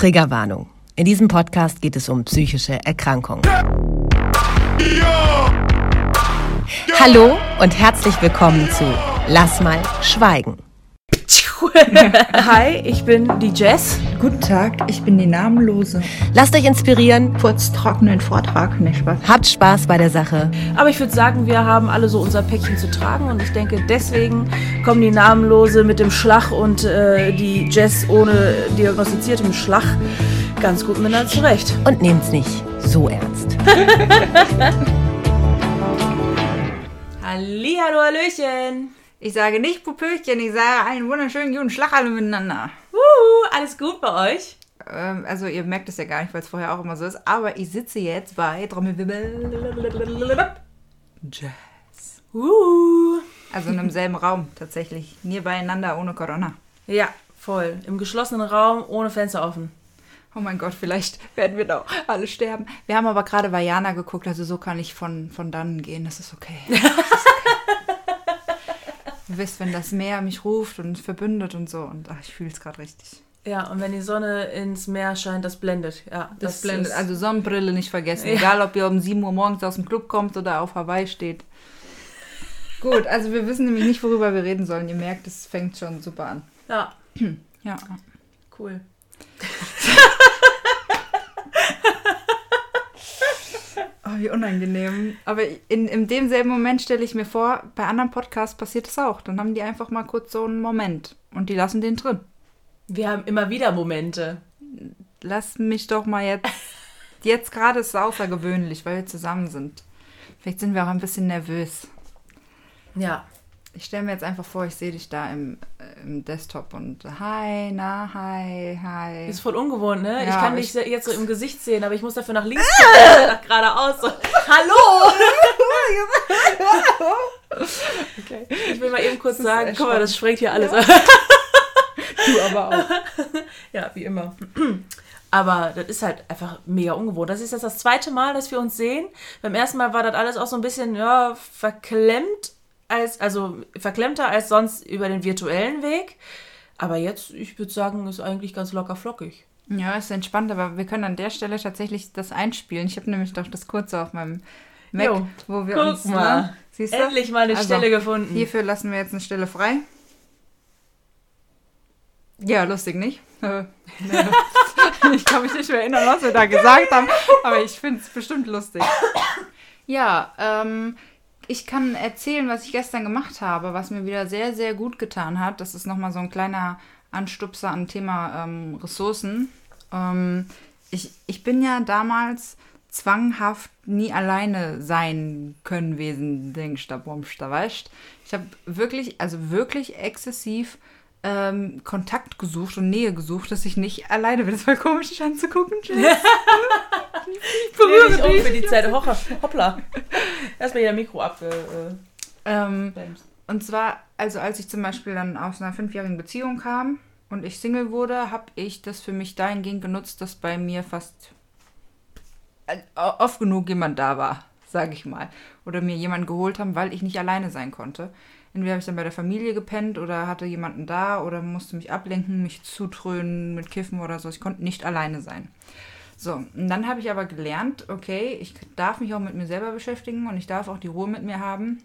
Triggerwarnung. In diesem Podcast geht es um psychische Erkrankungen. Hallo und herzlich willkommen zu Lass mal schweigen. Hi, ich bin die Jess. Guten Tag, ich bin die Namenlose. Lasst euch inspirieren, Kurz trockenen Vortrag, nicht Spaß. habt Spaß bei der Sache. Aber ich würde sagen, wir haben alle so unser Päckchen zu tragen und ich denke, deswegen kommen die Namenlose mit dem Schlag und äh, die Jess ohne diagnostiziertem Schlag ganz gut miteinander zurecht. Und nehmt's nicht so ernst. Hallihallo, Hallöchen. Ich sage nicht Pupöchen, ich sage einen wunderschönen guten Schlag alle miteinander. Uh, alles gut bei euch? Ähm, also ihr merkt es ja gar nicht, weil es vorher auch immer so ist, aber ich sitze jetzt bei Trommelwirbel. Jazz. Uh. Also in einem selben Raum tatsächlich. Nie beieinander ohne Corona. Ja, voll. Im geschlossenen Raum, ohne Fenster offen. Oh mein Gott, vielleicht werden wir doch alle sterben. Wir haben aber gerade Vajana geguckt, also so kann ich von, von dannen gehen. Das ist okay. Das ist okay. Ihr wisst, wenn das Meer mich ruft und verbündet und so. Und ach, ich fühle es gerade richtig. Ja, und wenn die Sonne ins Meer scheint, das blendet. Ja, Das, blendet. ist- Also Sonnenbrille nicht vergessen. Ja. Egal, ob ihr um 7 Uhr morgens aus dem Club kommt oder auf Hawaii steht. Gut, also wir wissen nämlich nicht, worüber wir reden sollen. Ihr merkt, es fängt schon super an. Ja, Ja. cool. Oh, wie unangenehm. Aber in, in demselben Moment stelle ich mir vor, bei anderen Podcasts passiert das auch. Dann haben die einfach mal kurz so einen Moment und die lassen den drin. Wir haben immer wieder Momente. Lass mich doch mal jetzt. Jetzt gerade ist es außergewöhnlich, weil wir zusammen sind. Vielleicht sind wir auch ein bisschen nervös. Ja. Ich stelle mir jetzt einfach vor, ich sehe dich da im, im Desktop und hi, na, hi, hi. Ist voll ungewohnt, ne? ich Ja, kann ich- dich jetzt so im Gesicht sehen, aber ich muss dafür nach links gucken, nach geradeaus. So. Hallo! Okay. Ich will mal eben kurz sagen, guck mal, das sprengt hier alles. Du aber auch. Ja, wie immer. Aber das ist halt einfach mega ungewohnt. Das ist jetzt das zweite Mal, dass wir uns sehen. Beim ersten Mal war das alles auch so ein bisschen ja, verklemmt, als, also verklemmter als sonst über den virtuellen Weg. Aber jetzt, ich würde sagen, ist eigentlich ganz locker flockig. Ja, ist entspannt, aber wir können an der Stelle tatsächlich das einspielen. Ich habe nämlich doch das kurze auf meinem Mac, Jo, wo wir uns. mal. Ne? Siehst du? Endlich mal eine Also, Stelle gefunden. Hierfür lassen wir jetzt eine Stelle frei. Ja, lustig, nicht? Äh, ich kann mich nicht mehr erinnern, was wir da gesagt haben, aber ich finde es bestimmt lustig. Ja, ähm, ich kann erzählen, was ich gestern gemacht habe, was mir wieder sehr, sehr gut getan hat. Das ist nochmal so ein kleiner Anstupser am Thema ähm, Ressourcen. Ähm, ich, ich bin ja damals zwanghaft nie alleine sein können wesen, denkst da weißt. Ich habe wirklich, also wirklich exzessiv ähm, Kontakt gesucht und Nähe gesucht, dass ich nicht alleine bin. Das war komisch, dich anzugucken, Jess. ich Dreh dich um für die Zeit. Hoppla. Hoppla. Erstmal hier Mikro abgebämst. Ähm, Und zwar, also als ich zum Beispiel dann aus einer fünfjährigen Beziehung kam und ich Single wurde, habe ich das für mich dahingehend genutzt, dass bei mir fast äh, oft genug jemand da war, sage ich mal. Oder mir jemanden geholt haben, weil ich nicht alleine sein konnte. Entweder habe ich dann bei der Familie gepennt oder hatte jemanden da oder musste mich ablenken, mich zutrönen mit Kiffen oder so. Ich konnte nicht alleine sein. So, und dann habe ich aber gelernt, okay, ich darf mich auch mit mir selber beschäftigen und ich darf auch die Ruhe mit mir haben.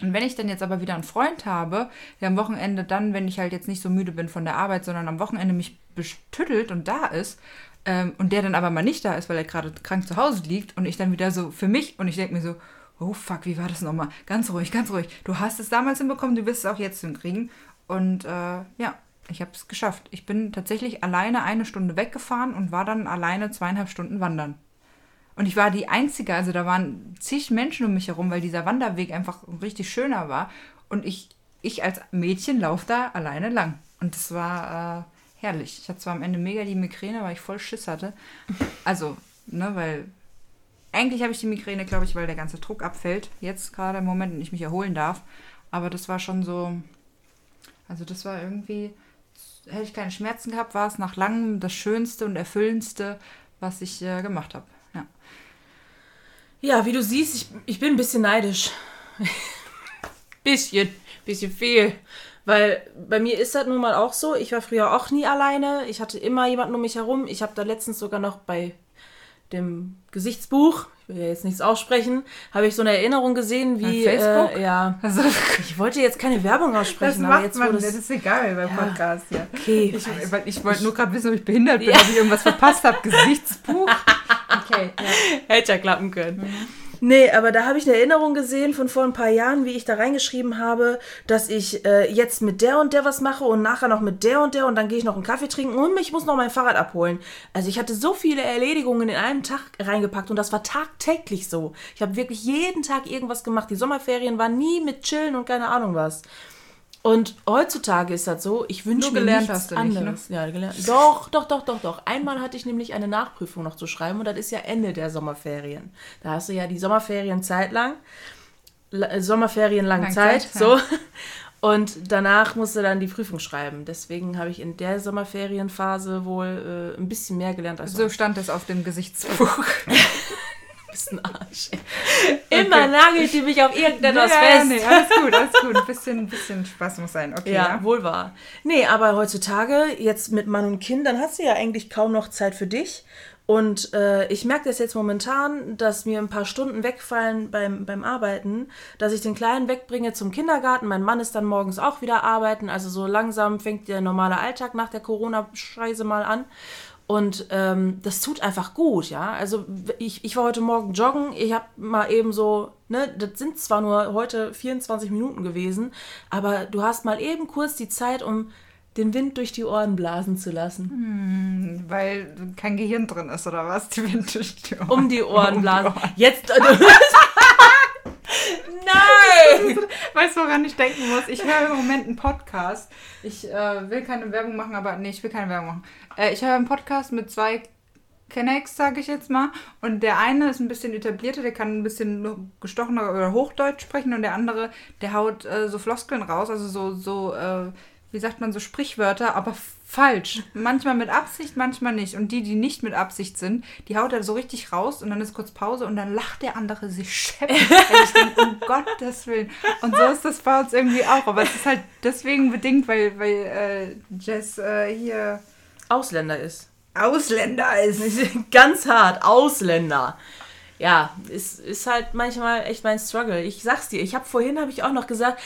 Und wenn ich dann jetzt aber wieder einen Freund habe, der am Wochenende dann, wenn ich halt jetzt nicht so müde bin von der Arbeit, sondern am Wochenende mich bestüttelt und da ist, ähm, und der dann aber mal nicht da ist, weil er gerade krank zu Hause liegt und ich dann wieder so für mich und ich denke mir so, oh fuck, wie war das nochmal? Ganz ruhig, ganz ruhig. Du hast es damals hinbekommen, du wirst es auch jetzt hinkriegen. Und äh, ja, ich habe es geschafft. Ich bin tatsächlich alleine eine Stunde weggefahren und war dann alleine zweieinhalb Stunden wandern. Und ich war die Einzige, also da waren zig Menschen um mich herum, weil dieser Wanderweg einfach richtig schöner war. Und ich, ich als Mädchen laufe da alleine lang. Und das war äh, herrlich. Ich hatte zwar am Ende mega die Migräne, weil ich voll Schiss hatte. Also, ne, weil eigentlich habe ich die Migräne, glaube ich, weil der ganze Druck abfällt. Jetzt gerade im Moment und ich mich erholen darf. Aber das war schon so. Also, das war irgendwie. Hätte ich keine Schmerzen gehabt, war es nach langem das Schönste und Erfüllendste, was ich äh, gemacht habe. Ja. Ja, wie du siehst, ich, ich bin ein bisschen neidisch. bisschen, bisschen viel. Weil bei mir ist das nun mal auch so. Ich war früher auch nie alleine. Ich hatte immer jemanden um mich herum. Ich habe da letztens sogar noch bei dem Gesichtsbuch, ich will ja jetzt nichts aussprechen, habe ich so eine Erinnerung gesehen, wie. Bei Facebook? Äh, ja. Also, Ich wollte jetzt keine Werbung das aussprechen, aber macht jetzt man, das, das. ist egal beim Ja. Podcast, ja. Okay, Ich, weil ich wollte nur gerade wissen, ob ich behindert bin, Ja. ob ich irgendwas verpasst habe. Gesichtsbuch. Okay, ja. Hätte ja klappen können. Nee, aber da habe ich eine Erinnerung gesehen von vor ein paar Jahren, wie ich da reingeschrieben habe, dass ich äh, jetzt mit der und der was mache und nachher noch mit der und der und dann gehe ich noch einen Kaffee trinken und ich muss noch mein Fahrrad abholen. Also ich hatte so viele Erledigungen in einem Tag reingepackt und das war tagtäglich so. Ich habe wirklich jeden Tag irgendwas gemacht. Die Sommerferien waren nie mit Chillen und keine Ahnung was. Und heutzutage ist das so, ich wünsche mir gelernt nichts du nicht, ne? anderes. Ja, gelernt. Doch, doch, doch, doch, doch. Einmal hatte ich nämlich eine Nachprüfung noch zu schreiben und das ist ja Ende der Sommerferien. Da hast du ja die Sommerferien Zeit lang, La- äh, Sommerferien lange Langzeit, Zeit, so. Und danach musst du dann die Prüfung schreiben. Deswegen habe ich in der Sommerferienphase wohl äh, ein bisschen mehr gelernt als So stand es auf dem Gesichtsbuch. bist ein Arsch. Immer nagelt die mich auf irgendetwas ja, fest. nee, alles gut, alles gut. Ein bisschen, bisschen Spaß muss sein. Okay, Ja, ja. wohl wahr. Nee, aber heutzutage, jetzt mit Mann und Kind, dann hast du ja eigentlich kaum noch Zeit für dich. Und äh, ich merke das jetzt momentan, dass mir ein paar Stunden wegfallen beim, beim Arbeiten, dass ich den Kleinen wegbringe zum Kindergarten. Mein Mann ist dann morgens auch wieder arbeiten. Also so langsam fängt der normale Alltag nach der Corona-Scheiße mal an. Und ähm, das tut einfach gut, ja. Also ich, ich war heute Morgen joggen, ich habe mal eben so, ne, das sind zwar nur heute 24 Minuten gewesen, aber du hast mal eben kurz die Zeit, um den Wind durch die Ohren blasen zu lassen. Weil kein Gehirn drin ist, oder was? Die Wind durch die Ohren. Um die Ohren Um die blasen. Ohren. Jetzt. Nein! Weißt du, woran ich denken muss? Ich höre im Moment einen Podcast. Ich äh, will keine Werbung machen, aber nee, ich will keine Werbung machen. Äh, ich höre einen Podcast mit zwei Kennex, sage ich jetzt mal. Und der eine ist ein bisschen etablierter, der kann ein bisschen gestochener oder Hochdeutsch sprechen. Und der andere, der haut äh, so Floskeln raus, also so, so äh, wie sagt man, so Sprichwörter, aber falsch. Manchmal mit Absicht, manchmal nicht. Und die, die nicht mit Absicht sind, die haut er so richtig raus und dann ist kurz Pause und dann lacht der andere sich scheppig. Und ich denke, um Gottes Willen. Und so ist das bei uns irgendwie auch. Aber es ist halt deswegen bedingt, weil, weil äh, Jess äh, hier Ausländer ist. Ausländer ist. Ganz hart, Ausländer. Ja, ist, ist halt manchmal echt mein Struggle. Ich sag's dir, ich habe vorhin, habe ich auch noch gesagt,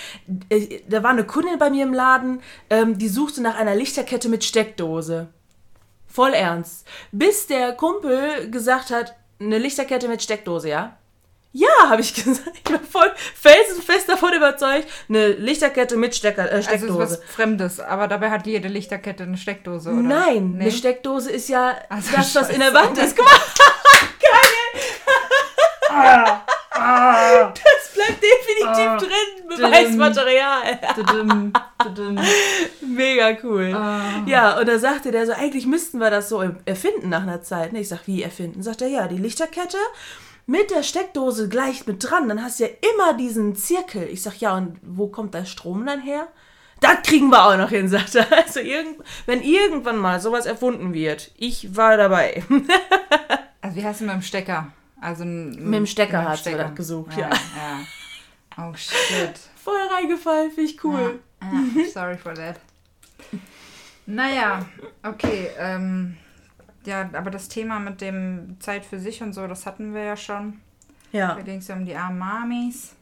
äh, da war eine Kundin bei mir im Laden, ähm, die suchte nach einer Lichterkette mit Steckdose. Voll ernst. Bis der Kumpel gesagt hat, eine Lichterkette mit Steckdose, ja? Ja, habe ich gesagt. Ich war voll felsenfest davon überzeugt. Eine Lichterkette mit Stecker, äh, Also es ist Steckdose. was Fremdes, aber dabei hat jede Lichterkette eine Steckdose, oder? Nein, Nee? eine Steckdose ist ja Also das, was in der. Wand ist. Guck mal. Das bleibt definitiv Ah. drin. Beweismaterial. Mega cool. Ah. Ja, und da sagte der so, eigentlich müssten wir das so erfinden nach einer Zeit. Ne, ich sag, wie erfinden? Sagt er, ja, die Lichterkette mit der Steckdose gleich mit dran. Dann hast du ja immer diesen Zirkel. Ich sag, ja, und wo kommt der Strom dann her? Das kriegen wir auch noch hin, sagt er. Also, irgend, wenn irgendwann mal sowas erfunden wird, ich war dabei. Also wie heißt mit dem Stecker? Also mit dem Stecker hat sie das gesucht, ja. ja. Oh shit. Voll reingefallen, finde ich cool. Ja, ja, sorry for that. Naja, okay. Ähm, ja, aber das Thema mit dem Zeit für sich und so, das hatten wir ja schon. Ja. Da ging es ja um die armen Mamis.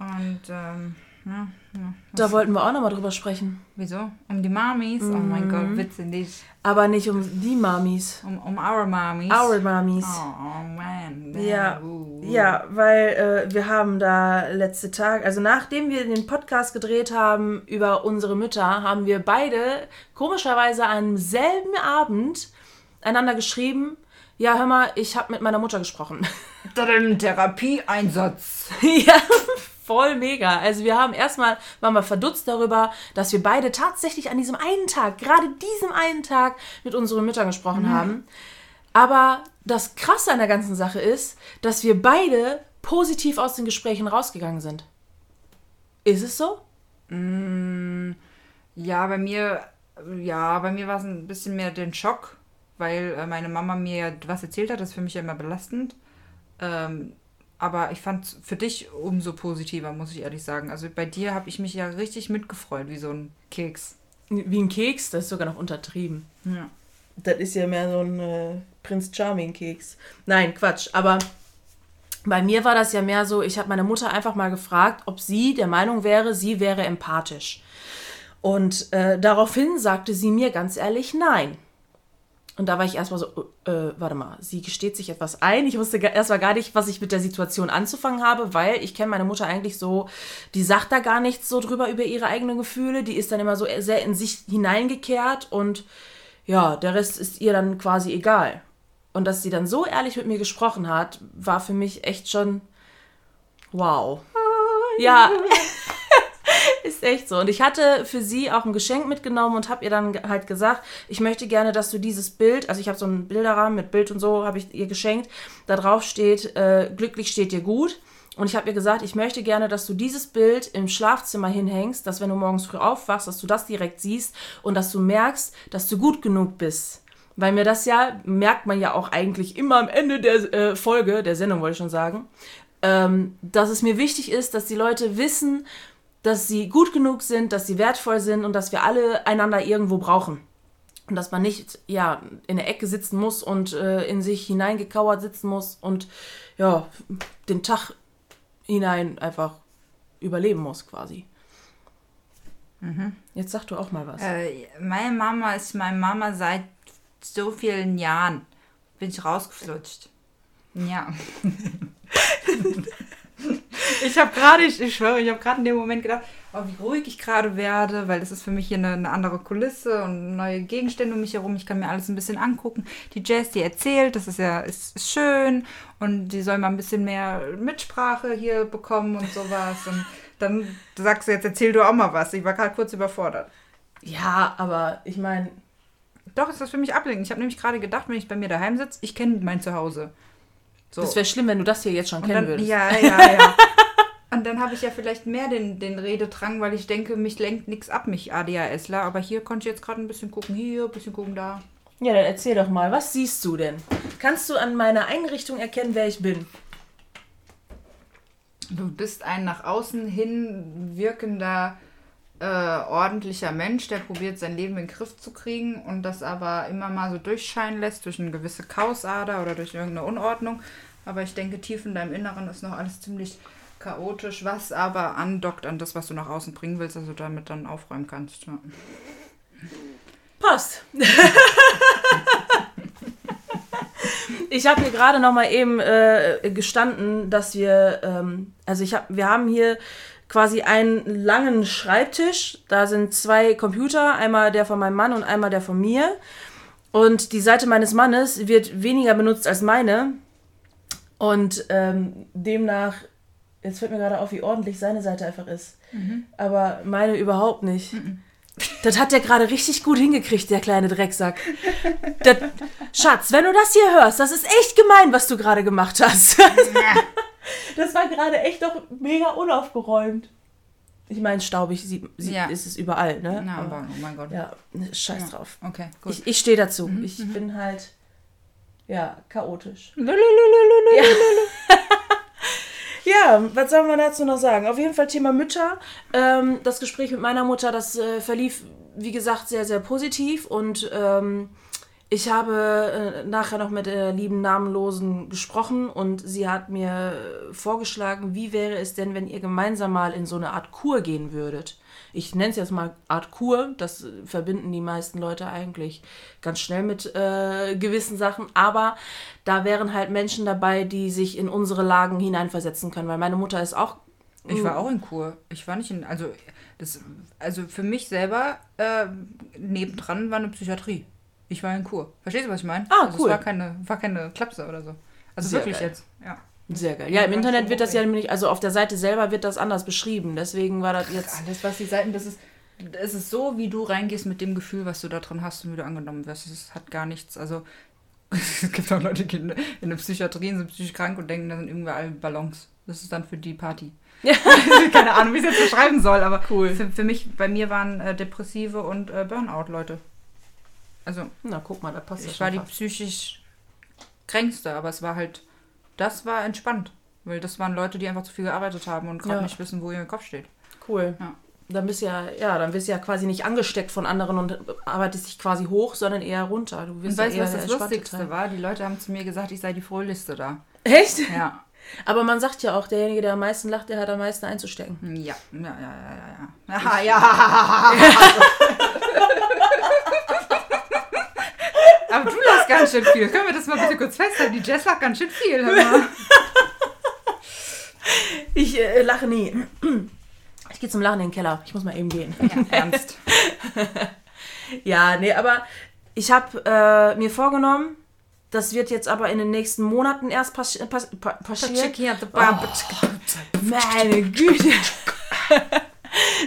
Und ähm, ja, ja. Da wollten wir auch nochmal drüber sprechen. Wieso? Um die Mamis? Oh mein Mhm. Gott, Witze nicht. Aber nicht um die Mamis. Um, um our Mamis. Our Mamis. Oh, man. Ja, Uh, ja, weil äh, wir haben da letzte Tag, also nachdem wir den Podcast gedreht haben über unsere Mütter, haben wir beide komischerweise am selben Abend einander geschrieben, ja, hör mal, ich habe mit meiner Mutter gesprochen. Therapieeinsatz. ja, voll mega. Also wir haben erstmal, waren wir verdutzt darüber, dass wir beide tatsächlich an diesem einen Tag, gerade diesem einen Tag mit unseren Müttern gesprochen haben. Aber das Krasse an der ganzen Sache ist, dass wir beide positiv aus den Gesprächen rausgegangen sind. Ist es so? Ja, bei mir, ja, bei mir war es ein bisschen mehr den Schock, weil äh, meine Mama mir was erzählt hat, das ist für mich ja immer belastend. Ähm, Aber ich fand für dich umso positiver, muss ich ehrlich sagen. Also bei dir habe ich mich ja richtig mitgefreut, wie so ein Keks. Wie ein Keks, das ist sogar noch untertrieben. Ja. Das ist ja mehr so ein äh, Prinz Charming Keks. Nein, Quatsch. Aber bei mir war das ja mehr so, ich habe meine Mutter einfach mal gefragt, ob sie der Meinung wäre, sie wäre empathisch. Und äh, daraufhin sagte sie mir ganz ehrlich nein. Und da war ich erstmal so, äh, warte mal, sie gesteht sich etwas ein. Ich wusste erstmal gar nicht, was ich mit der Situation anzufangen habe, weil ich kenne meine Mutter eigentlich so, die sagt da gar nichts so drüber über ihre eigenen Gefühle. Die ist dann immer so sehr in sich hineingekehrt und ja, der Rest ist ihr dann quasi egal. Und dass sie dann so ehrlich mit mir gesprochen hat, war für mich echt schon wow. Ja, ist echt so. Und ich hatte für sie auch ein Geschenk mitgenommen und habe ihr dann halt gesagt, ich möchte gerne, dass du dieses Bild, also ich habe so einen Bilderrahmen mit Bild und so, habe ich ihr geschenkt. Da drauf steht, äh, glücklich steht dir gut. Und ich habe ihr gesagt, ich möchte gerne, dass du dieses Bild im Schlafzimmer hinhängst, dass wenn du morgens früh aufwachst, dass du das direkt siehst und dass du merkst, dass du gut genug bist. Weil mir das ja, merkt man ja auch eigentlich immer am Ende der äh, Folge, der Sendung wollte ich schon sagen, ähm, dass es mir wichtig ist, dass die Leute wissen, dass sie gut genug sind, dass sie wertvoll sind und dass wir alle einander irgendwo brauchen. Und dass man nicht ja, in der Ecke sitzen muss und äh, in sich hineingekauert sitzen muss und ja, den Tag hinein einfach überleben muss, quasi. Mhm. Jetzt sag du auch mal was. Äh, meine Mama ist meine Mama seit so vielen Jahren. Bin ich rausgeflutscht. Ja. ich habe gerade, ich, ich schwöre, ich habe gerade in dem Moment gedacht, oh, wie ruhig ich gerade werde, weil das ist für mich hier eine, eine, andere Kulisse und neue Gegenstände um mich herum. Ich kann mir alles ein bisschen angucken. Die Jazz, die erzählt, das ist ja ist, ist schön und die soll mal ein bisschen mehr Mitsprache hier bekommen und sowas. Und dann sagst du jetzt, erzähl du auch mal was. Ich war gerade kurz überfordert. Ja, aber ich meine. Doch, ist das für mich ablenkend. Ich habe nämlich gerade gedacht, wenn ich bei mir daheim sitze, ich kenne mein Zuhause. So. Das wäre schlimm, wenn du das hier jetzt schon kennen dann, würdest. Ja, ja, ja. Und dann habe ich ja vielleicht mehr den, den Rededrang, weil ich denke, mich lenkt nichts ab, mich ADHSler. Aber hier konnte ich jetzt gerade ein bisschen gucken hier, ein bisschen gucken da. Ja, dann erzähl doch mal, was siehst du denn? Kannst du an meiner Einrichtung erkennen, wer ich bin? Du bist ein nach außen hin wirkender, äh, ordentlicher Mensch, der probiert, sein Leben in den Griff zu kriegen und das aber immer mal so durchscheinen lässt durch eine gewisse Kausader oder durch irgendeine Unordnung. Aber ich denke, tief in deinem Inneren ist noch alles ziemlich chaotisch, was aber andockt an das, was du nach außen bringen willst, also damit dann aufräumen kannst. Ja. Passt. ich habe hier gerade noch mal eben äh, gestanden, dass wir, ähm, also ich hab, wir haben hier quasi einen langen Schreibtisch. Da sind zwei Computer, einmal der von meinem Mann und einmal der von mir. Und die Seite meines Mannes wird weniger benutzt als meine. Und ähm, demnach Jetzt fällt mir gerade auf, wie ordentlich seine Seite einfach ist. Mhm. Aber meine überhaupt nicht. Mhm. Das hat der gerade richtig gut hingekriegt, der kleine Drecksack. Das, Schatz, wenn du das hier hörst, das ist echt gemein, was du gerade gemacht hast. das war gerade echt doch mega unaufgeräumt. Ich meine, staubig sieht, sieht, ja. ist es überall, ne? Na, aber, oh mein Gott. Ja, scheiß ja. drauf. Okay, gut. Ich, ich stehe dazu. Mhm. Ich mhm. bin halt, ja, chaotisch. ja. Ja, was soll man dazu noch sagen? Auf jeden Fall Thema Mütter. Ähm, das Gespräch mit meiner Mutter, das äh, verlief, wie gesagt, sehr, sehr positiv und ähm, ich habe äh, nachher noch mit der lieben Namenlosen gesprochen und sie hat mir vorgeschlagen, wie wäre es denn, wenn ihr gemeinsam mal in so eine Art Kur gehen würdet ich nenne es jetzt mal Art Kur, das verbinden die meisten Leute eigentlich ganz schnell mit äh, gewissen Sachen, aber da wären halt Menschen dabei, die sich in unsere Lagen hineinversetzen können, weil meine Mutter ist auch. Ich war auch in Kur. Ich war nicht in, also das, also für mich selber äh, nebendran war eine Psychiatrie. Ich war in Kur. Verstehst du, was ich meine? Ah, also cool. Es war keine, war keine Klapse oder so. Also Sehr wirklich geil. jetzt, ja. Sehr geil. Ja, im Internet wird das ja nämlich, also auf der Seite selber wird das anders beschrieben. Deswegen war das jetzt. Alles, was die Seiten, das ist, es ist so, wie du reingehst mit dem Gefühl, was du da drin hast und wie du angenommen wirst. Es hat gar nichts. Also, es gibt auch Leute, die in, in der Psychiatrie sind psychisch krank und denken, da sind überall Ballons. Das ist dann für die Party. Ja. Keine Ahnung, wie ich es jetzt beschreiben soll, aber cool. Für, für mich, bei mir waren äh, Depressive und äh, Burnout-Leute. Also. Na, guck mal, da passt Ich war fast. die psychisch kränkste, aber es war halt das war entspannt. Weil das waren Leute, die einfach zu viel gearbeitet haben und gerade Ja. nicht wissen, wo ihr Kopf steht. Cool. Ja. Dann bist du ja, ja, dann du ja quasi nicht angesteckt von anderen und arbeitest dich quasi hoch, sondern eher runter. Du Und wirst weißt du, ja was das Lustigste Teil. war? Die Leute haben zu mir gesagt, ich sei die Fröhlichste da. Echt? Ja. Aber man sagt ja auch, derjenige, der am meisten lacht, der hat am meisten einzustecken. Ja, ja, ja, ja, ja. Aha, ja. Ganz schön viel. Können wir das mal bitte kurz festhalten? Die Jess lacht ganz schön viel. Ich äh, lache nie. Ich gehe zum Lachen in den Keller. Ich muss mal eben gehen. Ja, ernst. Ja, nee, aber ich habe äh, mir vorgenommen, das wird jetzt aber in den nächsten Monaten erst passi pass pa passieren. Meine Güte.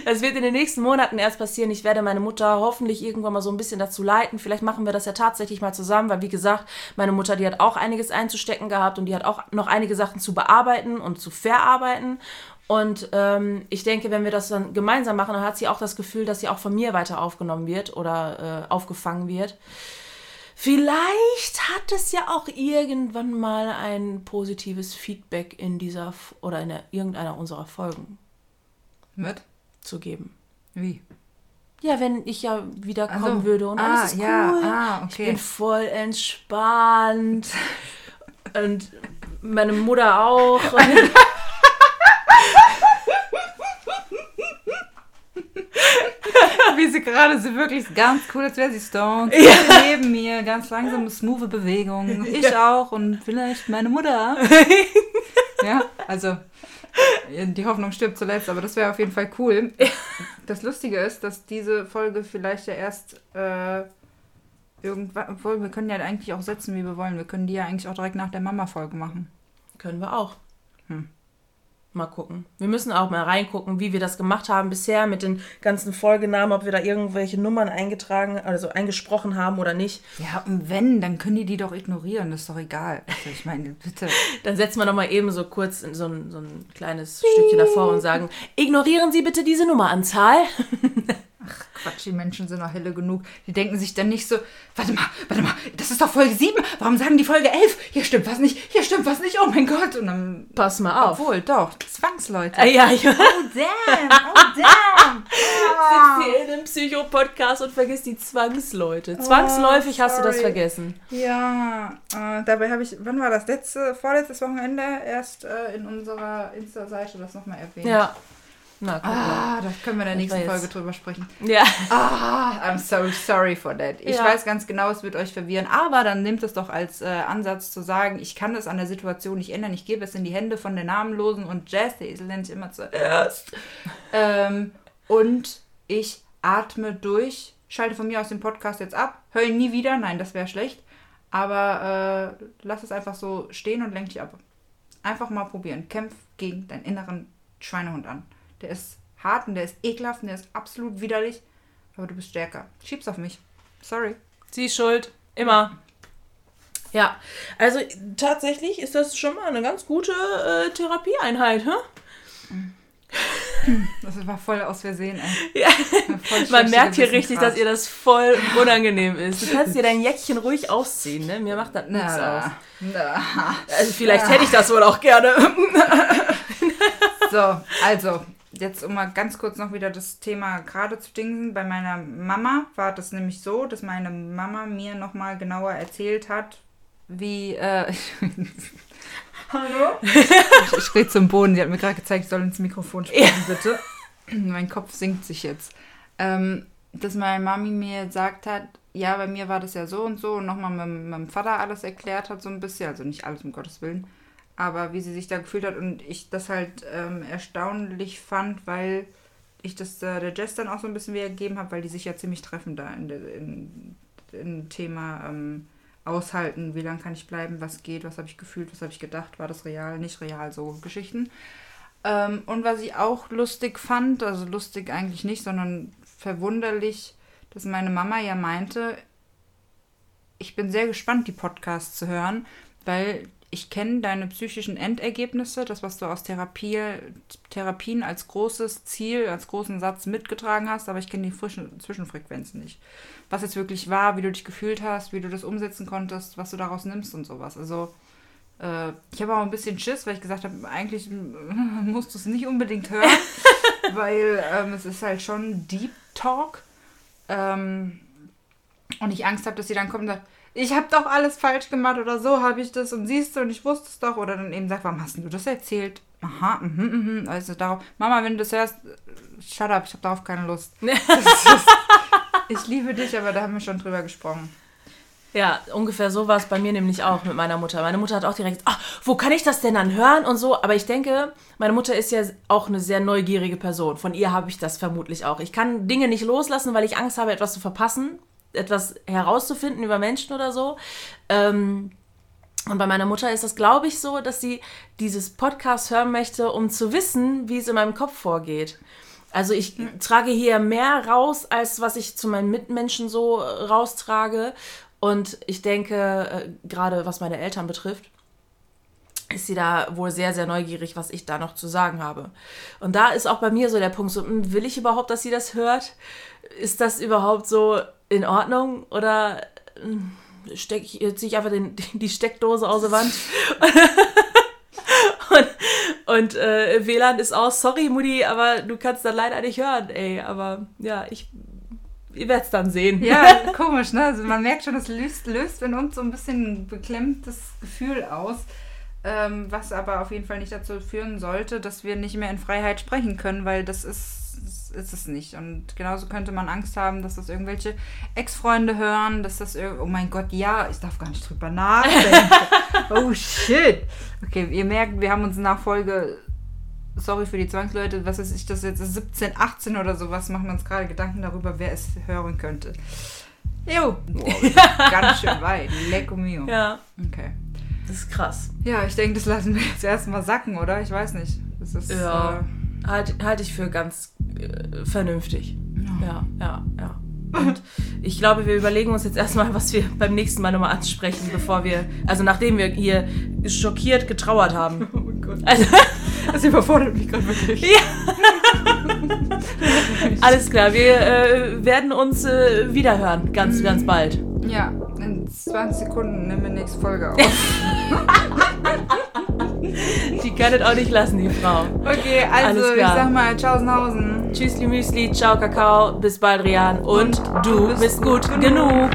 Das wird in den nächsten Monaten erst passieren. Ich werde meine Mutter hoffentlich irgendwann mal so ein bisschen dazu leiten. Vielleicht machen wir das ja tatsächlich mal zusammen, weil wie gesagt, meine Mutter, die hat auch einiges einzustecken gehabt und die hat auch noch einige Sachen zu bearbeiten und zu verarbeiten. Und ähm, ich denke, wenn wir das dann gemeinsam machen, dann hat sie auch das Gefühl, dass sie auch von mir weiter aufgenommen wird oder äh, aufgefangen wird. Vielleicht hat es ja auch irgendwann mal ein positives Feedback in dieser oder in der, irgendeiner unserer Folgen Mit? Zu geben. Wie? Ja, wenn ich ja wiederkommen Also, würde und ah, alles ist cool. ja, ah, Ich okay. bin voll entspannt. und meine Mutter auch. Wie sie gerade so wirklich ganz cool, als wäre sie stoned. Ja. Neben mir, ganz langsame, smooth Bewegung. Ich auch und vielleicht meine Mutter. ja, also die Hoffnung stirbt zuletzt, aber das wäre auf jeden Fall cool. Das Lustige ist, dass diese Folge vielleicht ja erst äh, irgendwann, obwohl wir können ja eigentlich auch setzen, wie wir wollen. Wir können die ja eigentlich auch direkt nach der Mama-Folge machen. Können wir auch. Hm. Mal gucken. Wir müssen auch mal reingucken, wie wir das gemacht haben bisher mit den ganzen Folgenamen, ob wir da irgendwelche Nummern eingetragen, also eingesprochen haben oder nicht. Ja, und wenn, dann können die die doch ignorieren, das ist doch egal. Also ich meine, bitte. Dann setzen wir noch mal eben so kurz in so ein, so ein kleines Stückchen davor und sagen, ignorieren Sie bitte diese Nummeranzahl. Quatsch, die Menschen sind noch helle genug. Die denken sich dann nicht so, warte mal, warte mal, das ist doch Folge 7. Warum sagen die Folge 11? Hier stimmt was nicht, hier stimmt was nicht, oh mein Gott. Und dann, Pass mal auf. obwohl, doch, Zwangsleute. Ah, ja, ich Oh damn, oh damn. sitze hier in einem Psycho-Podcast und vergiss die Zwangsleute. Zwangsläufig hast du das vergessen. Ja, äh, dabei habe ich, wann war das? Letzte, vorletztes Wochenende erst äh, in unserer Insta-Seite das nochmal erwähnt. Ja. Na, guck. Ah, da können wir in der nächsten weiß. Folge drüber sprechen. Ja. Ah, I'm so sorry for that. Ich Ja. weiß ganz genau, es wird euch verwirren, aber dann nehmt es doch als äh, Ansatz zu sagen, ich kann das an der Situation nicht ändern, ich gebe es in die Hände von der Namenlosen und Jazz, der Esel nennt sich immer zuerst. ähm, und ich atme durch, schalte von mir aus den Podcast jetzt ab, höre ihn nie wieder, nein, das wäre schlecht, aber äh, lass es einfach so stehen und lenk dich ab. Einfach mal probieren. Kämpf gegen deinen inneren Schweinehund an. Der ist hart und der ist ekelhaft und der ist absolut widerlich. Aber du bist stärker. Schieb's auf mich. Sorry. Sie ist schuld. Immer. Ja, also tatsächlich ist das schon mal eine ganz gute äh, Therapieeinheit, hä? Das war voll aus Versehen. Ja. Man merkt hier richtig, dass Gewissensgrad. ihr das voll unangenehm ist. Du kannst dir dein Jäckchen ruhig ausziehen, ne? Mir macht das nichts aus. Na, na. Also vielleicht hätte ich das wohl auch gerne. So, also, jetzt um mal ganz kurz noch wieder das Thema gerade zu dingsen. Bei meiner Mama war das nämlich so, dass meine Mama mir nochmal genauer erzählt hat, wie. Äh, Hallo? ich ich rede zum Boden. Sie hat mir gerade gezeigt, ich soll ins Mikrofon sprechen, bitte. mein Kopf sinkt sich jetzt. Ähm, dass meine Mami mir gesagt hat, ja, bei mir war das ja so und so und nochmal mit, mit meinem Vater alles erklärt hat, so ein bisschen. Also nicht alles, um Gottes Willen. Aber wie sie sich da gefühlt hat und ich das halt ähm, erstaunlich fand, weil ich das äh, der Jess dann auch so ein bisschen wiedergegeben habe, weil die sich ja ziemlich treffen da in, in, in Thema ähm, aushalten, wie lange kann ich bleiben, was geht, was habe ich gefühlt, was habe ich gedacht, war das real, nicht real, so Geschichten. Ähm, und was ich auch lustig fand, also lustig eigentlich nicht, sondern verwunderlich, dass meine Mama ja meinte, ich bin sehr gespannt, die Podcasts zu hören, weil ich kenne deine psychischen Endergebnisse, das, was du aus Therapie, Therapien als großes Ziel, als großen Satz mitgetragen hast, aber ich kenne die frischen Zwischenfrequenzen nicht. Was jetzt wirklich war, wie du dich gefühlt hast, wie du das umsetzen konntest, was du daraus nimmst und sowas. Also Äh, ich habe auch ein bisschen Schiss, weil ich gesagt habe, eigentlich musst du es nicht unbedingt hören, weil ähm, es ist halt schon Deep Talk. Ähm, und ich Angst habe, dass sie dann kommt und sagt, ich habe doch alles falsch gemacht oder so habe ich das und siehst du und ich wusste es doch. Oder dann eben sagt, warum hast du das erzählt? Aha, mhm, mhm. Also darauf, Mama, wenn du das hörst, shut up, ich habe darauf keine Lust. ist, ich liebe dich, aber da haben wir schon drüber gesprochen. Ja, ungefähr so war es bei mir nämlich auch mit meiner Mutter. Meine Mutter hat auch direkt, ach, wo kann ich das denn dann hören und so. Aber ich denke, meine Mutter ist ja auch eine sehr neugierige Person. Von ihr habe ich das vermutlich auch. Ich kann Dinge nicht loslassen, weil ich Angst habe, etwas zu verpassen, etwas herauszufinden über Menschen oder so. Ähm, und bei meiner Mutter ist das, glaube ich, so, dass sie dieses Podcast hören möchte, um zu wissen, wie es in meinem Kopf vorgeht. Also ich trage hier mehr raus, als was ich zu meinen Mitmenschen so raustrage. Und ich denke, äh, gerade was meine Eltern betrifft, ist sie da wohl sehr, sehr neugierig, was ich da noch zu sagen habe. Und da ist auch bei mir so der Punkt, so, hm, will ich überhaupt, dass sie das hört? Ist das überhaupt so in Ordnung? Oder hm, stecke ich jetzt nicht einfach den, die Steckdose aus der Wand? und, und äh, WLAN ist aus, sorry Mutti, aber du kannst dann leider nicht hören, ey. Aber ja, ich ihr werdet es dann sehen. Ja, komisch, ne? Also man merkt schon, das löst, löst in uns so ein bisschen ein beklemmtes Gefühl aus, ähm, was aber auf jeden Fall nicht dazu führen sollte, dass wir nicht mehr in Freiheit sprechen können, weil das ist, ist es nicht. Und genauso könnte man Angst haben, dass das irgendwelche Ex-Freunde hören, dass das, oh mein Gott, ja, ich darf gar nicht drüber nachdenken. oh shit. Okay, ihr merkt, wir haben uns nach Folge sorry für die Zwangsleute, was ist ich, das jetzt ist 17, 18 oder sowas, machen wir uns gerade Gedanken darüber, wer es hören könnte. Jo, wow, ganz schön weit. Lecco mio. Ja. Okay. Das ist krass. Ja, ich denke, das lassen wir jetzt erstmal sacken, oder? Ich weiß nicht. Das ist, ja. Äh, Halte halt ich für ganz äh, vernünftig. Ja, ja, ja. Und ich glaube, wir überlegen uns jetzt erstmal, was wir beim nächsten Mal nochmal ansprechen, bevor wir, also nachdem wir hier schockiert getrauert haben. Oh Gott. Also, das überfordert mich gerade wirklich. Ja. Alles klar, wir äh, werden uns äh, wiederhören, ganz, mhm. ganz bald. Ja, in 20 Sekunden nehmen wir nächste Folge auf. Die kann es auch nicht lassen, die Frau. Okay, also ich sag mal, Tschaußenhausen. Tschüssli Müsli, ciao Kakao, bis bald Rian und, und du, bist, bist gut, gut genug. genug.